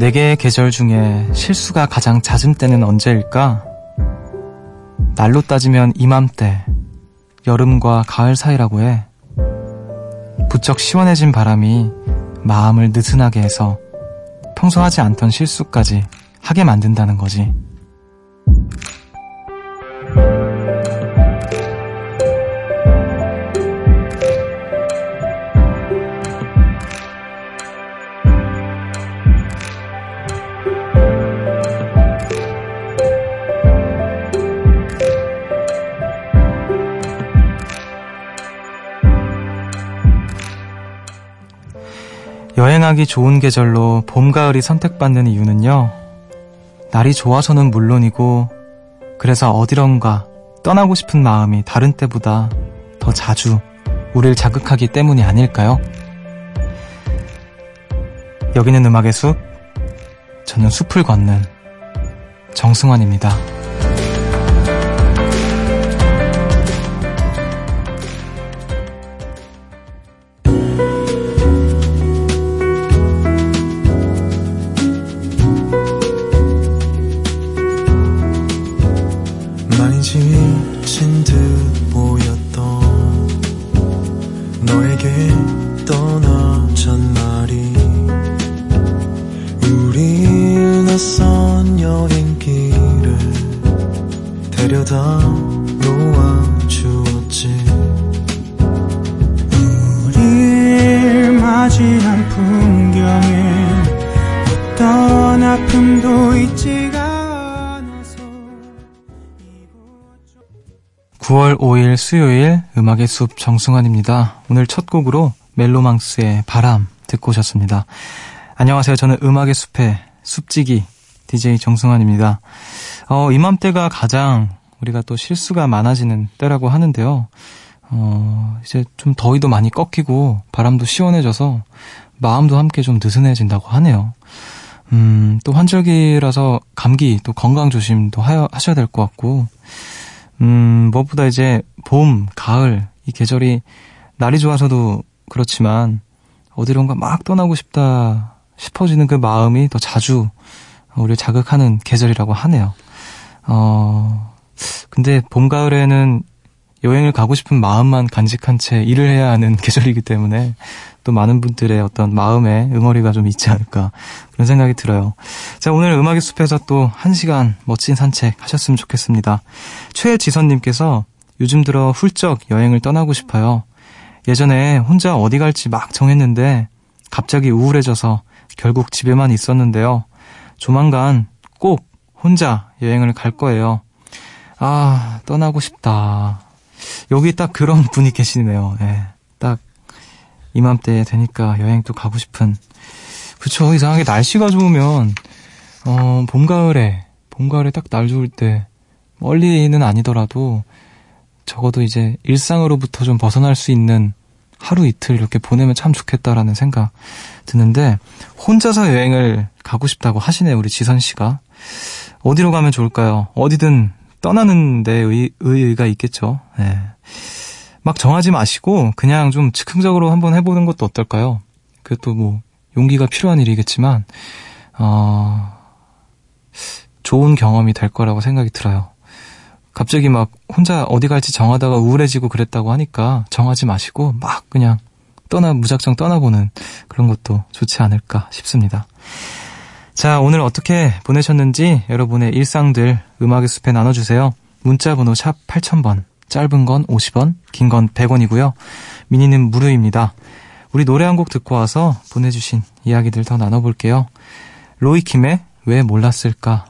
네 개의 계절 중에 실수가 가장 잦은 때는 언제일까? 날로 따지면 이맘때, 여름과 가을 사이라고 해. 부쩍 시원해진 바람이 마음을 느슨하게 해서 평소 하지 않던 실수까지 하게 만든다는 거지. 여행하기 좋은 계절로 봄, 가을이 선택받는 이유는요. 날이 좋아서는 물론이고, 그래서 어디론가 떠나고 싶은 마음이 다른 때보다 더 자주 우리를 자극하기 때문이 아닐까요? 여기는 음악의 숲, 저는 숲을 걷는 정승환입니다. 지난 풍경에 어떤 아픔도 있지가 않아서 9월 5일 수요일 음악의 숲 정승환입니다. 오늘 첫 곡으로 멜로망스의 바람 듣고 오셨습니다. 안녕하세요. 저는 음악의 숲의 숲지기 DJ 정승환입니다. 어, 이맘때가 가장 우리가 또 실수가 많아지는 때라고 하는데요. 어, 이제 좀 더위도 많이 꺾이고 바람도 시원해져서 마음도 함께 좀 느슨해진다고 하네요. 음, 또 환절기라서 감기 또 건강 조심도 하여, 하셔야 될 것 같고, 음, 무엇보다 이제 봄, 가을, 이 계절이 날이 좋아서도 그렇지만 어디론가 막 떠나고 싶다 싶어지는 그 마음이 더 자주 우리를 자극하는 계절이라고 하네요. 어, 근데 봄, 가을에는 여행을 가고 싶은 마음만 간직한 채 일을 해야 하는 계절이기 때문에 또 많은 분들의 어떤 마음에 응어리가 좀 있지 않을까 그런 생각이 들어요. 자, 오늘 음악의 숲에서 또 한 시간 멋진 산책 하셨으면 좋겠습니다. 최지선님께서 요즘 들어 훌쩍 여행을 떠나고 싶어요. 예전에 혼자 어디 갈지 막 정했는데 갑자기 우울해져서 결국 집에만 있었는데요. 조만간 꼭 혼자 여행을 갈 거예요. 아, 떠나고 싶다. 여기 딱 그런 분이 계시네요. 예. 딱 이맘때 되니까 여행도 가고 싶은. 그쵸. 이상하게 날씨가 좋으면, 어, 봄, 가을에, 봄, 가을에 딱 날 좋을 때, 멀리는 아니더라도, 적어도 이제 일상으로부터 좀 벗어날 수 있는 하루 이틀 이렇게 보내면 참 좋겠다라는 생각 드는데, 혼자서 여행을 가고 싶다고 하시네요, 우리 지선 씨가. 어디로 가면 좋을까요? 어디든 떠나는데 의, 의의가 있겠죠. 네. 막 정하지 마시고 그냥 좀 즉흥적으로 한번 해보는 것도 어떨까요? 그것도 뭐 용기가 필요한 일이겠지만 어, 좋은 경험이 될 거라고 생각이 들어요. 갑자기 막 혼자 어디 갈지 정하다가 우울해지고 그랬다고 하니까 정하지 마시고 막 그냥 떠나 무작정 떠나보는 그런 것도 좋지 않을까 싶습니다. 자, 오늘 어떻게 보내셨는지 여러분의 일상들 음악의 숲에 나눠주세요. 문자번호 샵 8000번, 짧은 건 50원, 긴 건 100원이고요. 미니는 무료입니다. 우리 노래 한 곡 듣고 와서 보내주신 이야기들 더 나눠볼게요. 로이킴의 왜 몰랐을까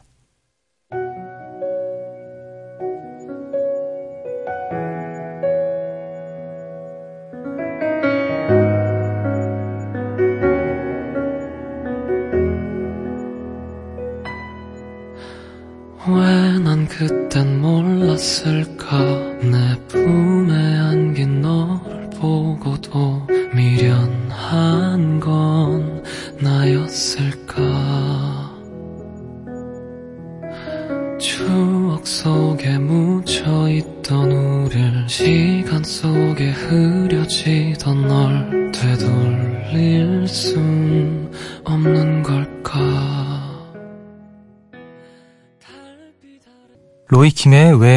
내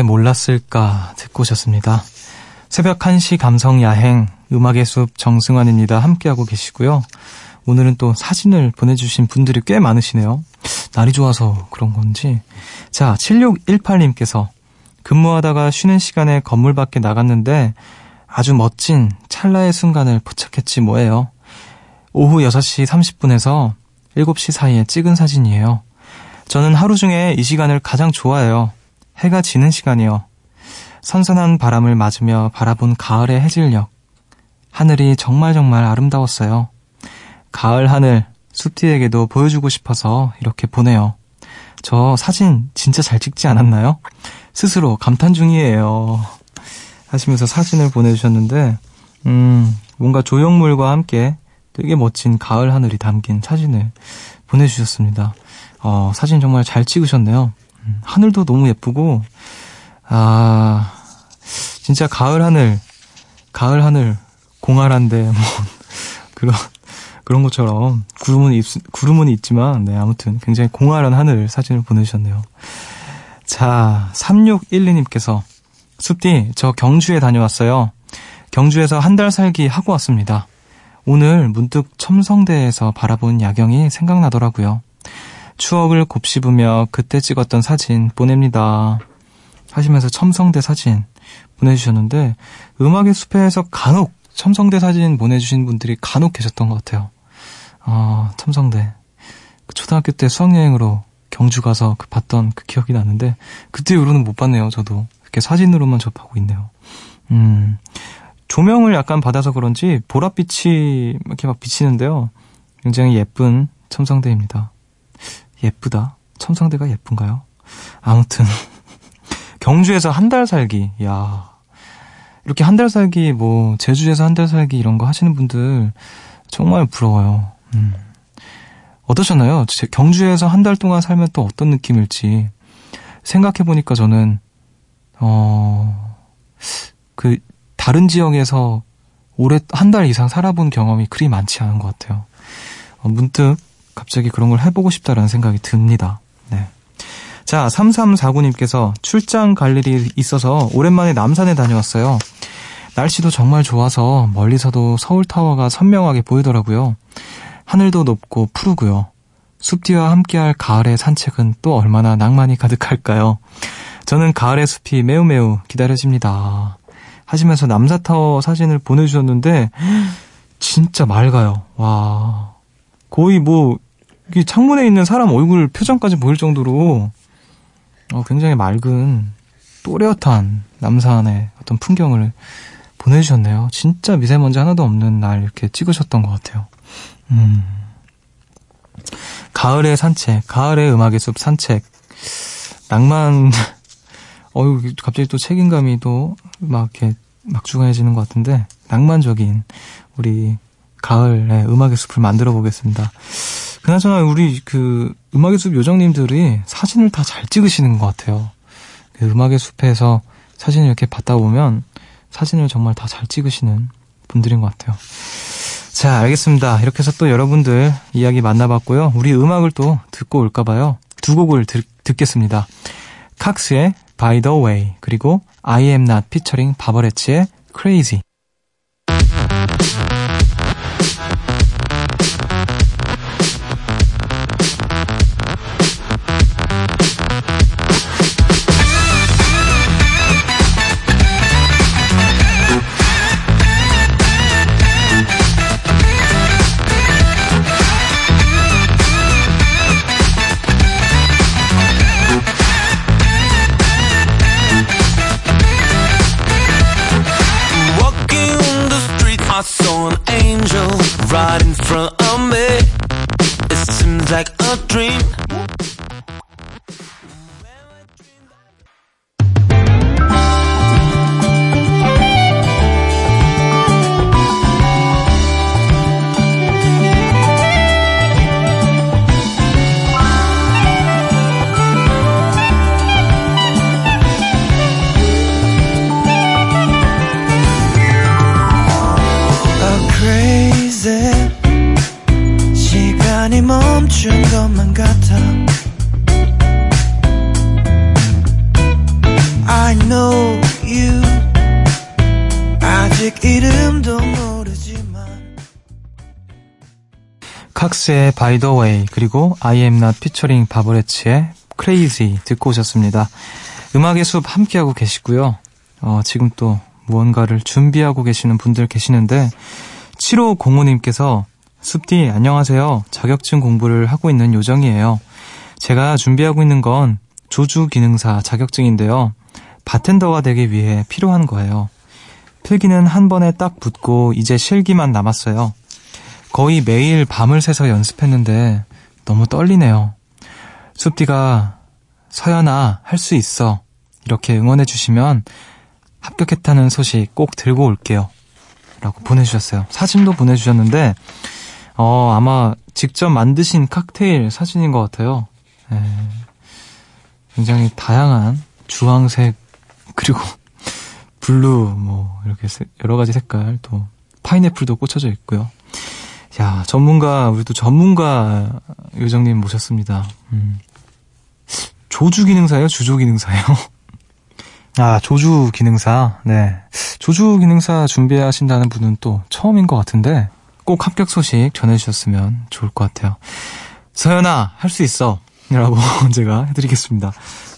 몰랐을까 듣고 오셨습니다. 새벽 1시 감성 야행 음악의 숲 정승환입니다. 함께하고 계시고요. 오늘은 또 사진을 보내주신 분들이 꽤 많으시네요. 날이 좋아서 그런 건지. 자, 7618님께서 근무하다가 쉬는 시간에 건물 밖에 나갔는데 아주 멋진 찰나의 순간을 포착했지 뭐예요. 오후 6시 30분에서 7시 사이에 찍은 사진이에요. 저는 하루 중에 이 시간을 가장 좋아해요. 해가 지는 시간이요. 선선한 바람을 맞으며 바라본 가을의 해질녘. 하늘이 정말 정말 아름다웠어요. 가을 하늘, 숲디에게도 보여주고 싶어서 이렇게 보내요. 저 사진 진짜 잘 찍지 않았나요? 스스로 감탄 중이에요. 하시면서 사진을 보내주셨는데, 음, 뭔가 조형물과 함께 되게 멋진 가을 하늘이 담긴 사진을 보내주셨습니다. 어, 사진 정말 잘 찍으셨네요. 음, 하늘도 너무 예쁘고, 아, 진짜 가을 하늘, 가을 하늘, 공활한데, 뭐, 그런, 그런 것처럼 구름은 있, 구름은 있지만 네 아무튼 굉장히 공활한 하늘 사진을 보내주셨네요. 자 3612님께서 숲디 저 경주에 다녀왔어요. 경주에서 한 달 살기 하고 왔습니다. 오늘 문득 첨성대에서 바라본 야경이 생각나더라고요. 추억을 곱씹으며 그때 찍었던 사진 보냅니다. 하시면서 첨성대 사진 보내주셨는데 음악의 숲에서 간혹 첨성대 사진 보내주신 분들이 간혹 계셨던 것 같아요. 아, 첨성대. 그 초등학교 때 수학여행으로 경주 가서 그 봤던 그 기억이 나는데, 그때 이후로는 못 봤네요, 저도. 이렇게 사진으로만 접하고 있네요. 음, 조명을 약간 받아서 그런지 보랏빛이 이렇게 막 비치는데요. 굉장히 예쁜 첨성대입니다. 예쁘다. 첨성대가 예쁜가요? 아무튼, 경주에서 한 달 살기. 야 이렇게 한 달 살기, 뭐, 제주에서 한 달 살기 이런 거 하시는 분들 정말 부러워요. 음. 어떠셨나요? 경주에서 한 달 동안 살면 또 어떤 느낌일지 생각해 보니까 저는, 어, 그, 다른 지역에서 오래, 한 달 이상 살아본 경험이 그리 많지 않은 것 같아요. 어, 문득 갑자기 그런 걸 해보고 싶다라는 생각이 듭니다. 네. 자, 3349님께서 출장 갈 일이 있어서 오랜만에 남산에 다녀왔어요. 날씨도 정말 좋아서 멀리서도 서울타워가 선명하게 보이더라고요. 하늘도 높고 푸르고요. 숲뒤와 함께할 가을의 산책은 또 얼마나 낭만이 가득할까요? 저는 가을의 숲이 매우 매우 기다려집니다. 하시면서 남사타워 사진을 보내주셨는데 진짜 맑아요. 와 거의 뭐 창문에 있는 사람 얼굴 표정까지 보일 정도로 어, 굉장히 맑은 또렷한 남산의 어떤 풍경을 보내주셨네요. 진짜 미세먼지 하나도 없는 날 이렇게 찍으셨던 것 같아요. 음. 가을의 산책, 가을의 음악의 숲 산책. 낭만, 어유 갑자기 또 책임감이 또 막 이렇게 막중해지는 것 같은데, 낭만적인 우리 가을의 음악의 숲을 만들어 보겠습니다. 그나저나 우리 그 음악의 숲 요정님들이 사진을 다 잘 찍으시는 것 같아요. 그 음악의 숲에서 사진을 이렇게 받다 보면 사진을 정말 다 잘 찍으시는 분들인 것 같아요. 자, 알겠습니다. 이렇게 해서 또 여러분들 이야기 만나봤고요. 우리 음악을 또 듣고 올까봐요. 두 곡을 들, 듣겠습니다. 칵스의 By the Way, 그리고 I am not 피처링 바버레츠의 Crazy. 멜로망스의 By the Way 그리고 I am not 피처링 바버레츠의 Crazy 듣고 오셨습니다. 음악의 숲 함께하고 계시고요. 어, 지금 또 무언가를 준비하고 계시는 분들 계시는데 7505님께서 숲디 안녕하세요. 자격증 공부를 하고 있는 요정이에요. 제가 준비하고 있는 건 조주 기능사 자격증인데요. 바텐더가 되기 위해 필요한 거예요. 필기는 한 번에 딱 붙고 이제 실기만 남았어요. 거의 매일 밤을 새서 연습했는데 너무 떨리네요. 숲디가 서연아 할 수 있어 이렇게 응원해 주시면 합격했다는 소식 꼭 들고 올게요. 라고 보내주셨어요. 사진도 보내주셨는데 어, 아마 직접 만드신 칵테일 사진인 것 같아요. 네. 굉장히 다양한 주황색, 그리고 blue, 뭐, 이렇게 여러 가지 색깔, 또 파인애플도 꽂혀져 있고요. 야, 전문가, 우리 도 전문가 요정님 모셨습니다. 음. 조주 기능사예요? 주조 기능사예요? 아, 조주 기능사. 네. 조주 기능사 준비하신다는 분은 또 처음인 것 같은데, 꼭 합격 소식 전해주셨으면 좋을 것 같아요. 서연아, 할 수 있어. 라고 제가 해드리겠습니다.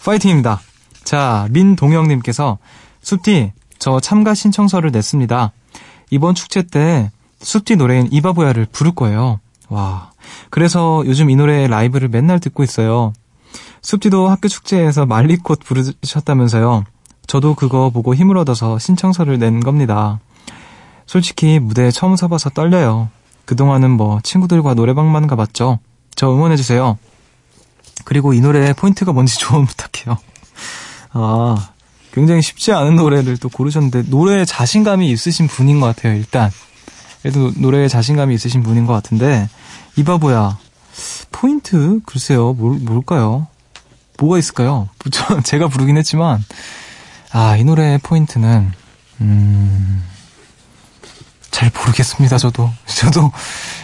파이팅입니다. 자, 민동영님께서, 숲디, 저 참가 신청서를 냈습니다. 이번 축제 때 숲디 노래인 이바보야를 부를 거예요. 와. 그래서 요즘 이 노래 라이브를 맨날 듣고 있어요. 숲디도 학교 축제에서 말리꽃 부르셨다면서요. 저도 그거 보고 힘을 얻어서 신청서를 낸 겁니다. 솔직히 무대에 처음 서봐서 떨려요. 그동안은 뭐 친구들과 노래방만 가봤죠. 저 응원해주세요. 그리고 이 노래의 포인트가 뭔지 좀 부탁해요. 아, 굉장히 쉽지 않은 노래를 또 고르셨는데, 노래에 자신감이 있으신 분인 것 같아요, 일단. 그래도 노래에 자신감이 있으신 분인 것 같은데, 이바보야, 포인트? 글쎄요, 뭘, 뭘까요? 뭐가 있을까요? 제가 부르긴 했지만, 아, 이 노래의 포인트는, 음, 잘 모르겠습니다, 저도. 저도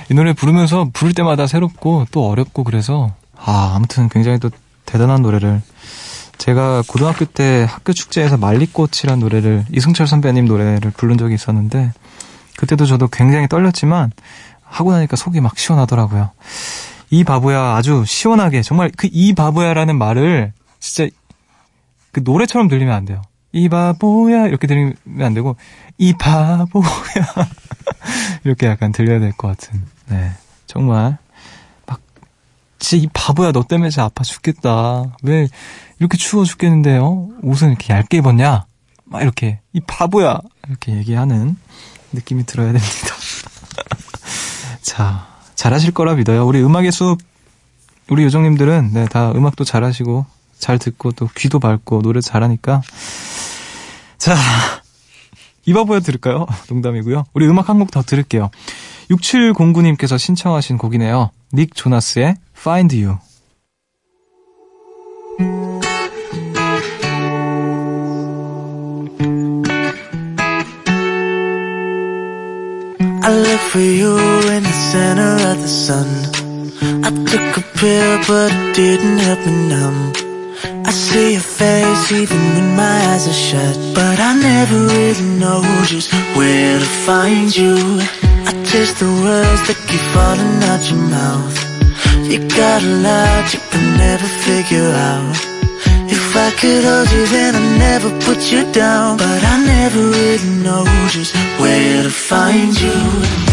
이 노래 부르면서 부를 때마다 새롭고 또 어렵고 그래서, 아, 아무튼 굉장히 또 대단한 노래를 제가 고등학교 때 학교 축제에서 말리꽃이란 노래를 이승철 선배님 노래를 부른 적이 있었는데 그때도 저도 굉장히 떨렸지만 하고 나니까 속이 막 시원하더라고요. 이 바보야 아주 시원하게 정말 그 이 바보야라는 말을 진짜 그 노래처럼 들리면 안 돼요. 이 바보야 이렇게 들리면 안 되고 이 바보야 이렇게 약간 들려야 될 것 같은. 네. 정말 막 진짜 이 바보야 너 때문에 진짜 아파 죽겠다. 왜 이렇게 추워 죽겠는데요 옷은 이렇게 얇게 입었냐? 막 이렇게 이 바보야 이렇게 얘기하는 느낌이 들어야 됩니다 자 잘하실 거라 믿어요 우리 음악의 숲 우리 요정님들은 네, 다 음악도 잘하시고 잘 듣고 또 귀도 밝고 노래 잘하니까 자, 이바 보여 들을까요? 농담이고요. 우리 음악 한 곡 더 들을게요. 6709님께서 신청하신 곡이네요. 닉 조나스의 Find You. Look for you in the center of the sun. I took a pill, but it didn't help me numb. I see your face even when my eyes are shut But I never really know just where to find you I taste the words that keep falling out your mouth You got a lot you can never figure out If I could hold you then I'd never put you down. But I never really know just where to find you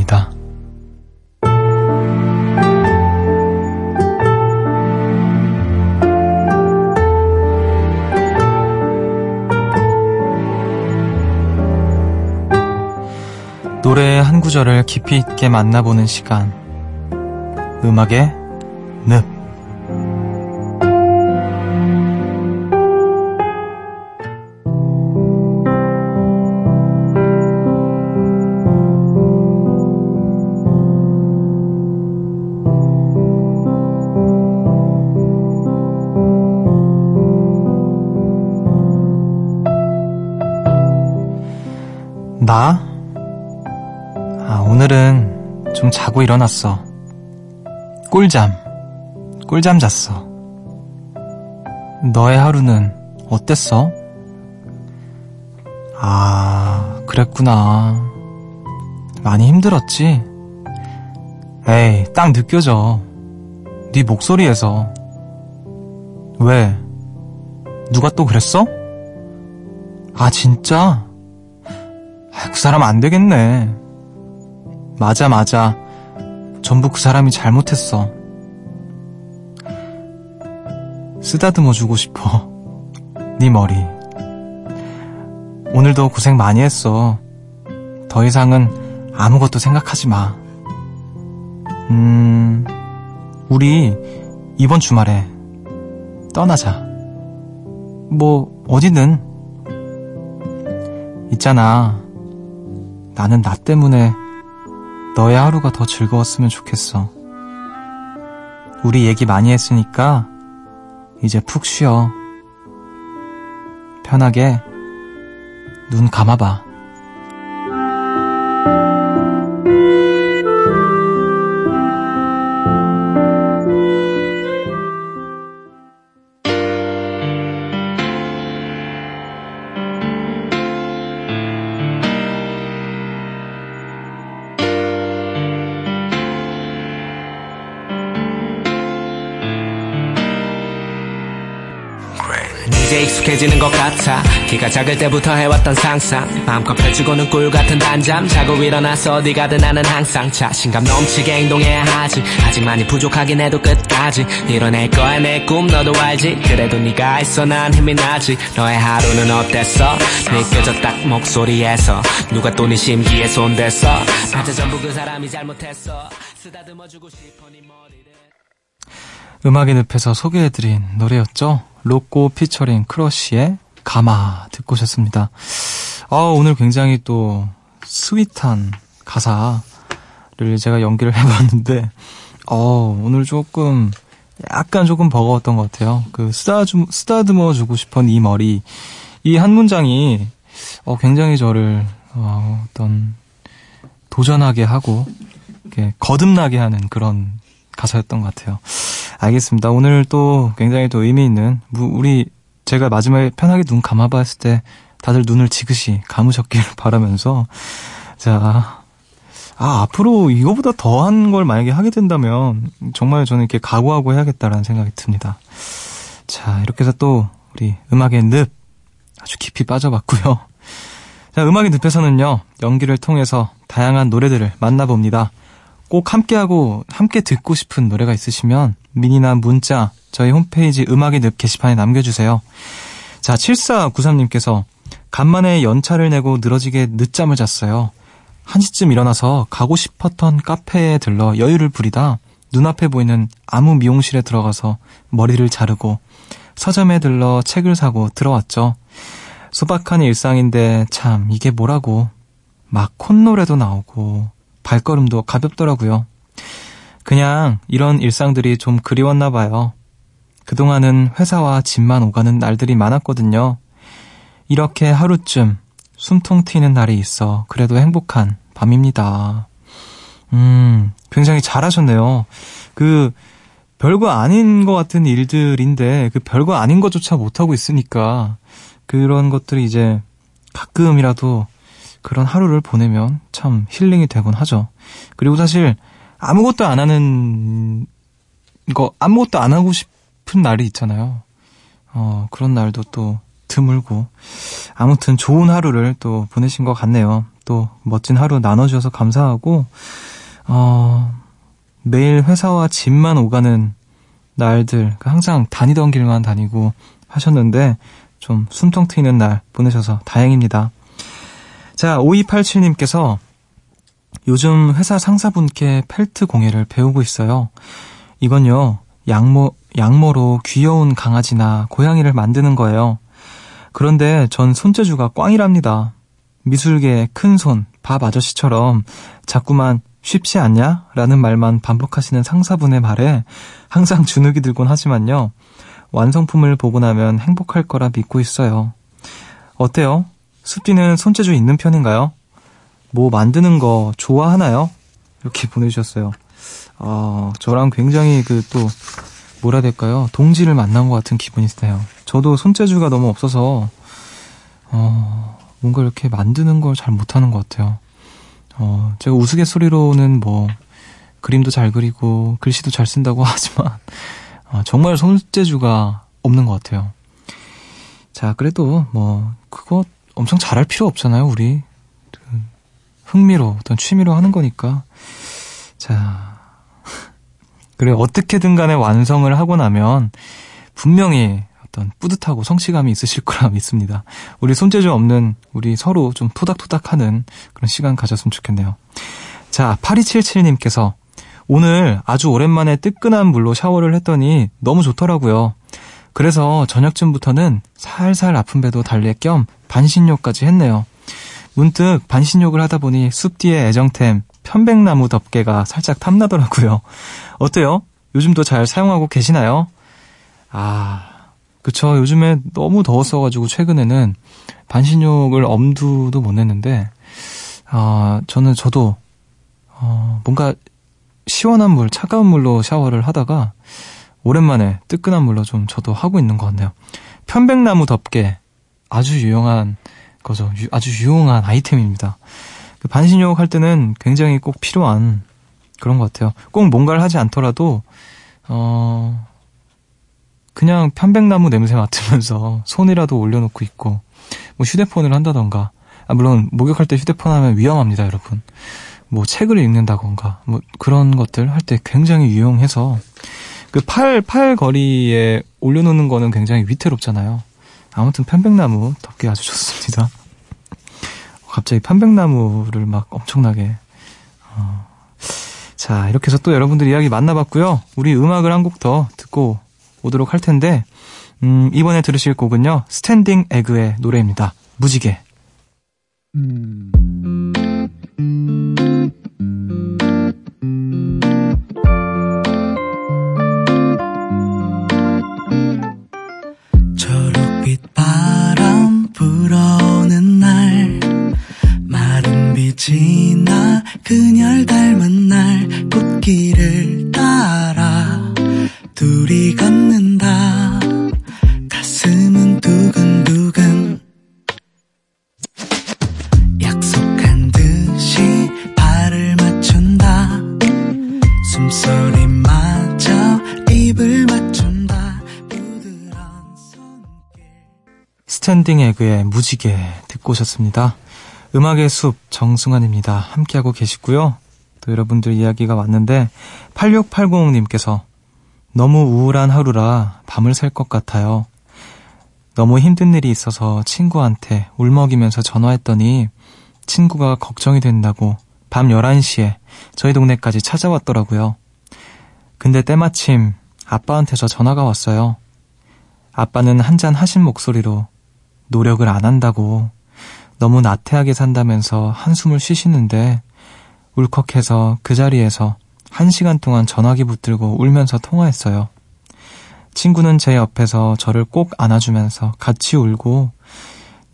정승환입니다. 노래의 한 구절을 깊이 있게 만나보는 시간. 음악의 늪. 자고 일어났어. 꿀잠. 꿀잠 잤어. 너의 하루는 어땠어? 아, 그랬구나. 많이 힘들었지? 에이, 딱 느껴져. 네 목소리에서. 왜? 누가 또 그랬어? 아, 진짜? 아, 그 사람 안 되겠네. 맞아, 맞아. 전부 그 사람이 잘못했어. 쓰다듬어 주고 싶어. 네 머리. 오늘도 고생 많이 했어. 더 이상은 아무것도 생각하지 마. 음, 우리 이번 주말에 떠나자. 뭐, 어디든. 있잖아. 나는 나 때문에 너의 하루가 더 즐거웠으면 좋겠어. 우리 얘기 많이 했으니까 이제 푹 쉬어. 편하게 눈 감아봐. 익숙해지는 것 같아. 키가 작을 때부터 해왔던 상상. 마음껏 펼치고는 꿀 같은 단잠. 자고 일어나서 어디 가든 나는 항상. 자신감 넘치게 행동해야 하지. 아직 많이 부족하긴 해도 끝까지. 이뤄낼 거야 내 꿈. 너도 알지? 그래도 네가 있어 난 힘이 나지. 너의 하루는 어땠어? 느껴져 딱 목소리에서. 누가 또 네 심기에 손댔어? 맞아 전부 그 사람이 잘못했어. 쓰다듬어주고 싶어 네 머리를. 음악의 늪에서 소개해드린 노래였죠. 로꼬 피처링 크러쉬의 감아 듣고 오셨습니다. 아, 오늘 굉장히 또 sweet한 가사를 제가 연기를 해봤는데, 어, 오늘 조금, 약간 조금 버거웠던 것 같아요. 그, 쓰다듬, 쓰다듬어 주고 싶은 이 머리. 이 한 문장이, 어, 굉장히 저를, 어, 어떤, 도전하게 하고, 이렇게 거듭나게 하는 그런 가사였던 것 같아요. 알겠습니다. 오늘 또 굉장히 또 의미 있는 우리 제가 마지막에 편하게 눈 감아봤을 때 다들 눈을 지그시 감으셨기를 바라면서 자. 아, 앞으로 이거보다 더한 걸 만약에 하게 된다면 정말 저는 이렇게 각오하고 해야겠다라는 생각이 듭니다. 자, 이렇게 해서 또 우리 음악의 늪 아주 깊이 빠져봤고요. 자, 음악의 늪에서는요, 연기를 통해서 다양한 노래들을 만나봅니다. 꼭 함께하고 함께 듣고 싶은 노래가 있으시면 미니나 문자 저희 홈페이지 음악의 늪 게시판에 남겨주세요. 자, 7493님께서 간만에 연차를 내고 늘어지게 늦잠을 잤어요. 1시쯤 일어나서 가고 싶었던 카페에 들러 여유를 부리다 눈앞에 보이는 아무 미용실에 들어가서 머리를 자르고 서점에 들러 책을 사고 들어왔죠. 소박한 일상인데 참 이게 뭐라고 막 콧노래도 나오고 발걸음도 가볍더라고요. 그냥 이런 일상들이 좀 그리웠나 봐요. 그동안은 회사와 집만 오가는 날들이 많았거든요. 이렇게 하루쯤 숨통 트이는 날이 있어 그래도 행복한 밤입니다. 음, 굉장히 잘하셨네요. 그, 별거 아닌 것 같은 일들인데, 그 별거 아닌 것조차 못하고 있으니까, 그런 것들이 이제 가끔이라도 그런 하루를 보내면 참 힐링이 되곤 하죠. 그리고 사실 아무것도 안 하는 거 아무것도 안 하고 싶은 날이 있잖아요. 어, 그런 날도 또 드물고 아무튼 좋은 하루를 또 보내신 것 같네요. 또 멋진 하루 나눠주셔서 감사하고 어, 매일 회사와 집만 오가는 날들 항상 다니던 길만 다니고 하셨는데 좀 숨통 트이는 날 보내셔서 다행입니다. 자, 5287님께서 요즘 회사 상사분께 펠트 공예를 배우고 있어요. 이건요, 양모, 양모로 귀여운 강아지나 고양이를 만드는 거예요. 그런데 전 손재주가 꽝이랍니다. 미술계의 큰 손, 밥 아저씨처럼 자꾸만 쉽지 않냐? 라는 말만 반복하시는 상사분의 말에 항상 주눅이 들곤 하지만요. 완성품을 보고 나면 행복할 거라 믿고 있어요. 어때요? 숲디는 손재주 있는 편인가요? 뭐 만드는 거 좋아하나요? 이렇게 보내주셨어요. 어, 저랑 굉장히 그 또, 뭐라 될까요? 동지를 만난 것 같은 기분이 드네요. 저도 손재주가 너무 없어서, 어, 뭔가 이렇게 만드는 걸 잘 못하는 것 같아요. 어, 제가 우스갯소리로는 뭐, 그림도 잘 그리고 글씨도 잘 쓴다고 하지만, 어, 정말 손재주가 없는 것 같아요. 자, 그래도 뭐, 그거 엄청 잘할 필요 없잖아요, 우리. 그 흥미로, 어떤 취미로 하는 거니까. 자, 그래, 어떻게든 간에 완성을 하고 나면 분명히 어떤 뿌듯하고 성취감이 있으실 거라 믿습니다. 우리 손재주 없는 우리 서로 좀 토닥토닥 하는 그런 시간 가졌으면 좋겠네요. 자, 8277님께서 오늘 아주 오랜만에 뜨끈한 물로 샤워를 했더니 너무 좋더라고요. 그래서 저녁쯤부터는 살살 아픈 배도 달랠 겸 반신욕까지 했네요. 문득 반신욕을 하다 보니 숲 뒤의 애정템 편백나무 덮개가 살짝 탐나더라고요. 어때요? 요즘도 잘 사용하고 계시나요? 아, 그쵸. 요즘에 너무 더웠어가지고 최근에는 반신욕을 엄두도 못 냈는데, 아, 저는 저도, 어, 뭔가 시원한 물, 차가운 물로 샤워를 하다가 오랜만에 뜨끈한 물로 좀 저도 하고 있는 것 같네요. 편백나무 덮개. 아주 유용한 거죠. 유, 아주 유용한 아이템입니다. 그 반신욕 할 때는 굉장히 꼭 필요한 그런 것 같아요. 꼭 뭔가를 하지 않더라도, 어, 그냥 편백나무 냄새 맡으면서 손이라도 올려놓고 있고, 뭐 휴대폰을 한다던가, 아, 물론 목욕할 때 휴대폰 하면 위험합니다, 여러분. 뭐 책을 읽는다던가, 뭐 그런 것들 할 때 굉장히 유용해서, 그 팔, 팔 거리에 올려놓는 거는 굉장히 위태롭잖아요. 아무튼 편백나무 덮개 아주 좋습니다. 갑자기 편백나무를 막 엄청나게. 어. 자, 이렇게 해서 또 여러분들 이야기 만나봤고요. 우리 음악을 한 곡 더 듣고 오도록 할 텐데, 음, 이번에 들으실 곡은요, 스탠딩 에그의 노래입니다. 무지개. 음. 지나 그녀를 닮은 날 꽃길을 따라 둘이 걷는다. 가슴은 두근두근. 약속한 듯이 발을 맞춘다. 숨소리마저 입을 맞춘다. 부드러운 손길. 스탠딩 에그의 무지개 듣고 오셨습니다. 음악의 숲 정승환입니다. 함께하고 계시고요. 또 여러분들 이야기가 왔는데 8680님께서 너무 우울한 하루라 밤을 샐 것 같아요. 너무 힘든 일이 있어서 친구한테 울먹이면서 전화했더니 친구가 걱정이 된다고 밤 11시에 저희 동네까지 찾아왔더라고요. 근데 때마침 아빠한테서 전화가 왔어요. 아빠는 한잔 하신 목소리로 노력을 안 한다고 너무 나태하게 산다면서 한숨을 쉬시는데 울컥해서 그 자리에서 한 시간 동안 전화기 붙들고 울면서 통화했어요. 친구는 제 옆에서 저를 꼭 안아주면서 같이 울고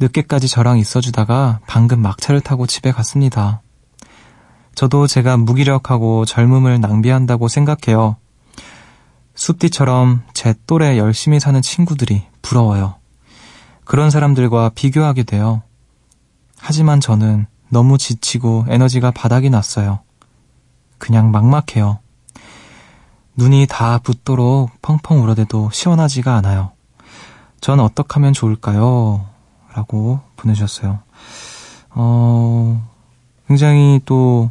늦게까지 저랑 있어주다가 방금 막차를 타고 집에 갔습니다. 저도 제가 무기력하고 젊음을 낭비한다고 생각해요. 숲디처럼 제 또래 열심히 사는 친구들이 부러워요. 그런 사람들과 비교하게 돼요. 하지만 저는 너무 지치고 에너지가 바닥이 났어요. 그냥 막막해요. 눈이 다 붓도록 펑펑 울어대도 시원하지가 않아요. 전 어떻게 하면 좋을까요? 라고 보내주셨어요. 어, 굉장히 또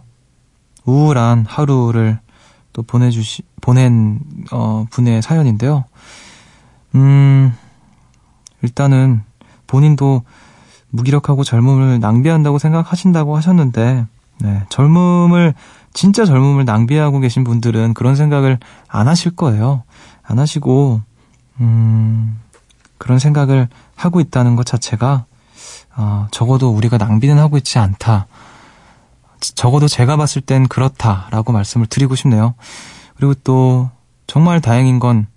우울한 하루를 또 보내주시, 보낸, 어, 분의 사연인데요. 음, 일단은 본인도 무기력하고 젊음을 낭비한다고 생각하신다고 하셨는데, 네, 젊음을, 진짜 젊음을 낭비하고 계신 분들은 그런 생각을 안 하실 거예요. 안 하시고, 음, 그런 생각을 하고 있다는 것 자체가, 어, 적어도 우리가 낭비는 하고 있지 않다. 적어도 제가 봤을 땐 그렇다라고 말씀을 드리고 싶네요. 그리고 또, 정말 다행인 건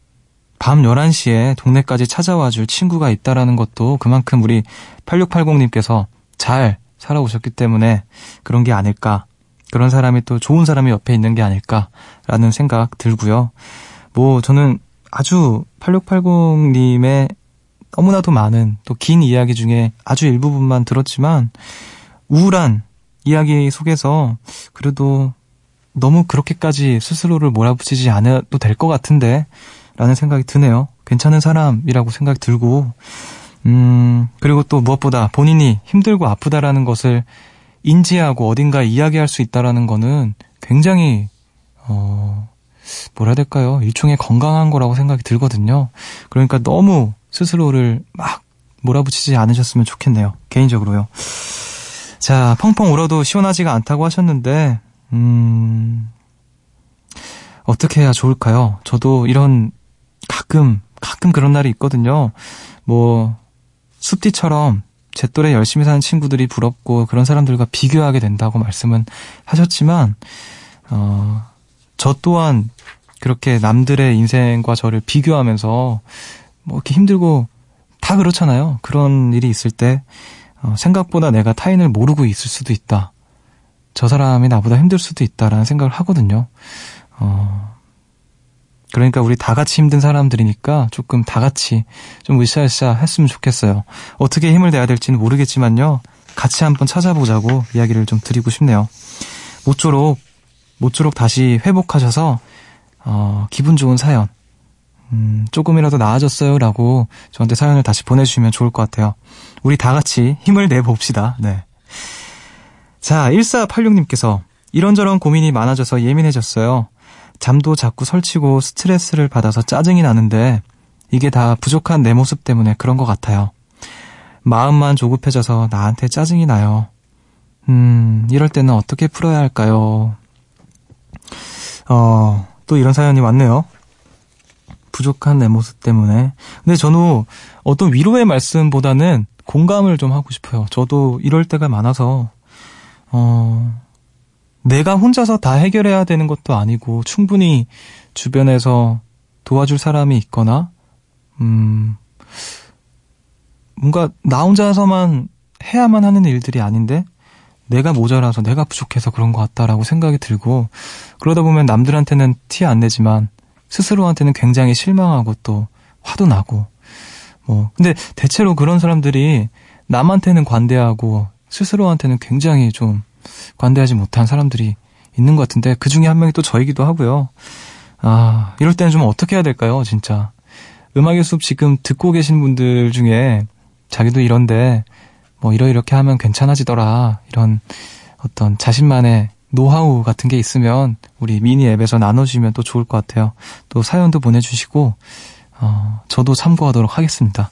밤 11시에 동네까지 찾아와 줄 친구가 있다라는 것도 그만큼 우리 8680님께서 잘 살아오셨기 때문에 그런 게 아닐까. 그런 사람이 또 좋은 사람이 옆에 있는 게 아닐까라는 생각 들고요. 뭐 저는 아주 8680님의 너무나도 많은 또 긴 이야기 중에 아주 일부분만 들었지만 우울한 이야기 속에서 그래도 너무 그렇게까지 스스로를 몰아붙이지 않아도 될 것 같은데 라는 생각이 드네요. 괜찮은 사람이라고 생각이 들고 음 그리고 또 무엇보다 본인이 힘들고 아프다라는 것을 인지하고 어딘가 이야기할 수 있다라는 거는 굉장히 어 뭐라 해야 될까요? 일종의 건강한 거라고 생각이 들거든요. 그러니까 너무 스스로를 막 몰아붙이지 않으셨으면 좋겠네요. 개인적으로요. 자, 펑펑 울어도 시원하지가 않다고 하셨는데, 음, 어떻게 해야 좋을까요? 저도 이런 가끔, 가끔 그런 날이 있거든요. 뭐, 숲디처럼 제 또래 열심히 사는 친구들이 부럽고 그런 사람들과 비교하게 된다고 말씀은 하셨지만, 어, 저 또한 그렇게 남들의 인생과 저를 비교하면서 뭐 이렇게 힘들고 다 그렇잖아요. 그런 일이 있을 때 어, 생각보다 내가 타인을 모르고 있을 수도 있다. 저 사람이 나보다 힘들 수도 있다라는 생각을 하거든요. 어, 그러니까 우리 다 같이 힘든 사람들이니까 조금 다 같이 좀 으쌰으쌰 했으면 좋겠어요. 어떻게 힘을 내야 될지는 모르겠지만요. 같이 한번 찾아보자고 이야기를 좀 드리고 싶네요. 모쪼록, 모쪼록 다시 회복하셔서, 어, 기분 좋은 사연, 음, 조금이라도 나아졌어요. 라고 저한테 사연을 다시 보내주시면 좋을 것 같아요. 우리 다 같이 힘을 내봅시다. 네. 자, 1486님께서 이런저런 고민이 많아져서 예민해졌어요. 잠도 자꾸 설치고 스트레스를 받아서 짜증이 나는데 이게 다 부족한 내 모습 때문에 그런 것 같아요. 마음만 조급해져서 나한테 짜증이 나요. 음, 이럴 때는 어떻게 풀어야 할까요? 어, 또 이런 사연이 왔네요. 부족한 내 모습 때문에. 근데 저는 어떤 위로의 말씀보다는 공감을 좀 하고 싶어요. 저도 이럴 때가 많아서, 어, 내가 혼자서 다 해결해야 되는 것도 아니고, 충분히 주변에서 도와줄 사람이 있거나, 음, 뭔가 나 혼자서만 해야만 하는 일들이 아닌데, 내가 모자라서 내가 부족해서 그런 것 같다라고 생각이 들고, 그러다 보면 남들한테는 티 안 내지만, 스스로한테는 굉장히 실망하고 또 화도 나고 뭐 근데 대체로 그런 사람들이 남한테는 관대하고 스스로한테는 굉장히 좀 관대하지 못한 사람들이 있는 것 같은데 그 중에 한 명이 또 저이기도 하고요. 아 이럴 때는 좀 어떻게 해야 될까요, 진짜? 음악의 숲 지금 듣고 계신 분들 중에 자기도 이런데 뭐 이러이렇게 하면 괜찮아지더라 이런 어떤 자신만의 노하우 같은 게 있으면 우리 미니 앱에서 나눠주시면 또 좋을 것 같아요. 또 사연도 보내주시고, 어, 저도 참고하도록 하겠습니다.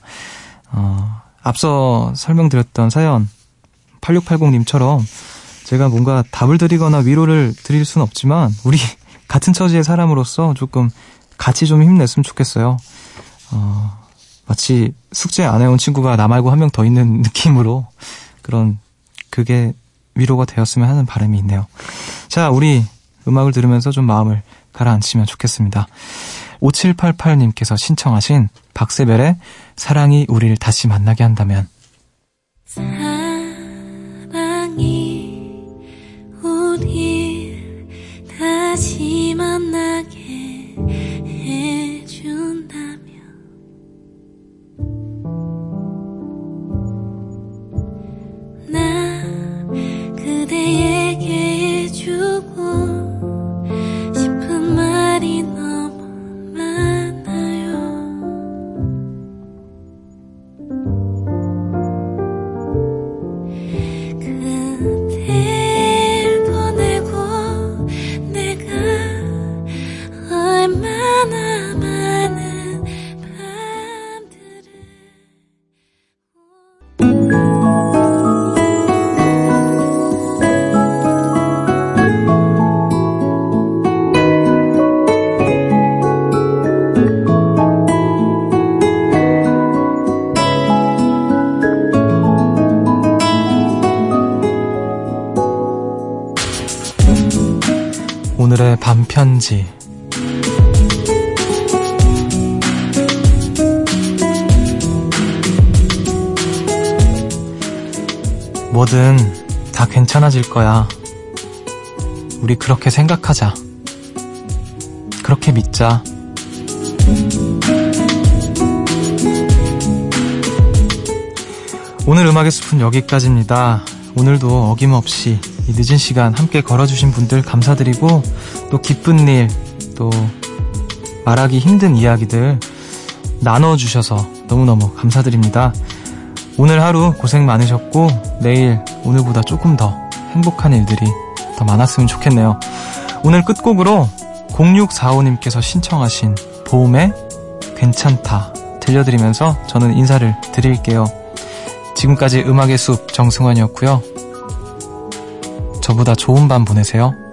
어, 앞서 설명드렸던 사연, 8680님처럼 제가 뭔가 답을 드리거나 위로를 드릴 수는 없지만, 우리 같은 처지의 사람으로서 조금 같이 좀 힘냈으면 좋겠어요. 어, 마치 숙제 안 해온 친구가 나 말고 한 명 더 있는 느낌으로 그런, 그게 위로가 되었으면 하는 바람이 있네요. 자, 우리 음악을 들으면서 좀 마음을 가라앉히면 좋겠습니다. 5788님께서 신청하신 박세별의 사랑이 우리를 다시 만나게 한다면 편지 뭐든 다 괜찮아질 거야. 우리 그렇게 생각하자. 그렇게 믿자. 오늘 음악의 숲은 여기까지입니다. 오늘도 어김없이 이 늦은 시간 함께 걸어주신 분들 감사드리고 또 기쁜 일, 또 말하기 힘든 이야기들 나눠주셔서 너무너무 감사드립니다. 오늘 하루 고생 많으셨고 내일 오늘보다 조금 더 행복한 일들이 더 많았으면 좋겠네요. 오늘 끝곡으로 0645님께서 신청하신 보험의 괜찮다 들려드리면서 저는 인사를 드릴게요. 지금까지 음악의 숲 정승환이었고요. 저보다 좋은 밤 보내세요.